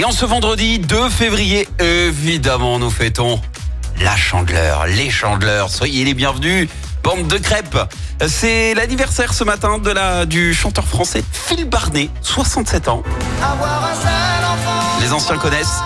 Et en ce vendredi 2 février, évidemment, nous fêtons la chandeleur, les chandeleurs. Soyez les bienvenus. Bande de crêpes. C'est l'anniversaire ce matin de la, du chanteur français Phil Barnet, 67 ans. Les anciens connaissent.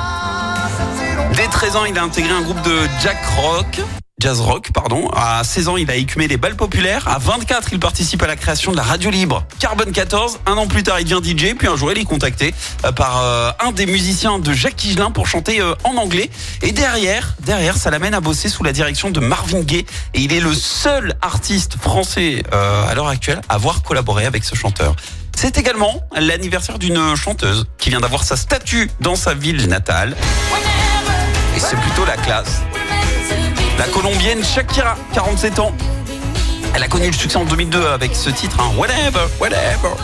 Dès 13 ans, il a intégré un groupe de Jack Rock. Jazz rock, pardon. À 16 ans, il a écumé les balles populaires. À 24, il participe à la création de la radio libre Carbone 14. Un an plus tard, il devient DJ. Puis un jour, il est contacté euh, par euh, un des musiciens de Jacques Higelin pour chanter euh, en anglais. Et derrière, derrière, ça l'amène à bosser sous la direction de Marvin Gaye. Et il est le seul artiste français à l'heure actuelle à avoir collaboré avec ce chanteur. C'est également l'anniversaire d'une chanteuse qui vient d'avoir sa statue dans sa ville natale. Et c'est plutôt la classe. La colombienne Shakira, 47 ans. Elle a connu le succès en 2002 avec ce titre, hein, Whatever, Whatever.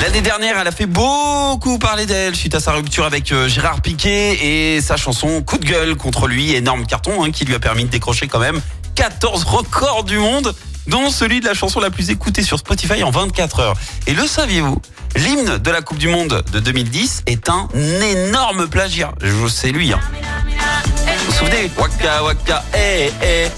L'année dernière, elle a fait beaucoup parler d'elle suite à sa rupture avec euh, Gérard Piquet et sa chanson Coup de gueule contre lui, énorme carton hein, qui lui a permis de décrocher quand même 14 records du monde, dont celui de la chanson la plus écoutée sur Spotify en 24 heures. Et le saviez-vous? L'hymne de la Coupe du Monde de 2010 est un énorme plagiat. Je sais lui. Hein. Waka waka, eh eh.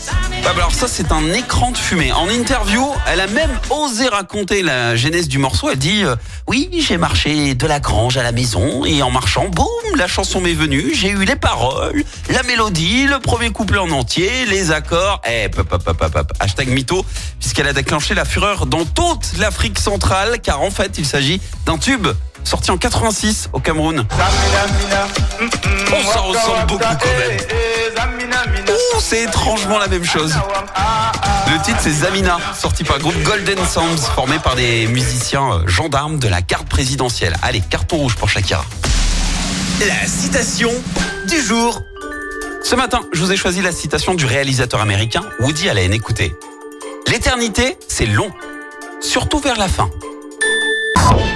Bah, alors ça c'est un écran de fumée. En interview, elle a même osé raconter la genèse du morceau. Elle dit euh, oui j'ai marché de la grange à la maison et en marchant, boum, la chanson m'est venue. J'ai eu les paroles, la mélodie, le premier couplet en entier, les accords. Eh pop pop pop pop. Hashtag mytho puisqu'elle a déclenché la fureur dans toute l'Afrique centrale car en fait il s'agit d'un tube sorti en 86 au Cameroun. Oh, ça ressemble beaucoup quand même. C'est étrangement la même chose. Le titre c'est Zamina, sorti par le groupe Golden Sounds, formé par des musiciens euh, gendarmes de la garde présidentielle. Allez, carton rouge pour Shakira. La citation du jour. Ce matin, je vous ai choisi la citation du réalisateur américain Woody Allen. Écoutez. L'éternité, c'est long, surtout vers la fin.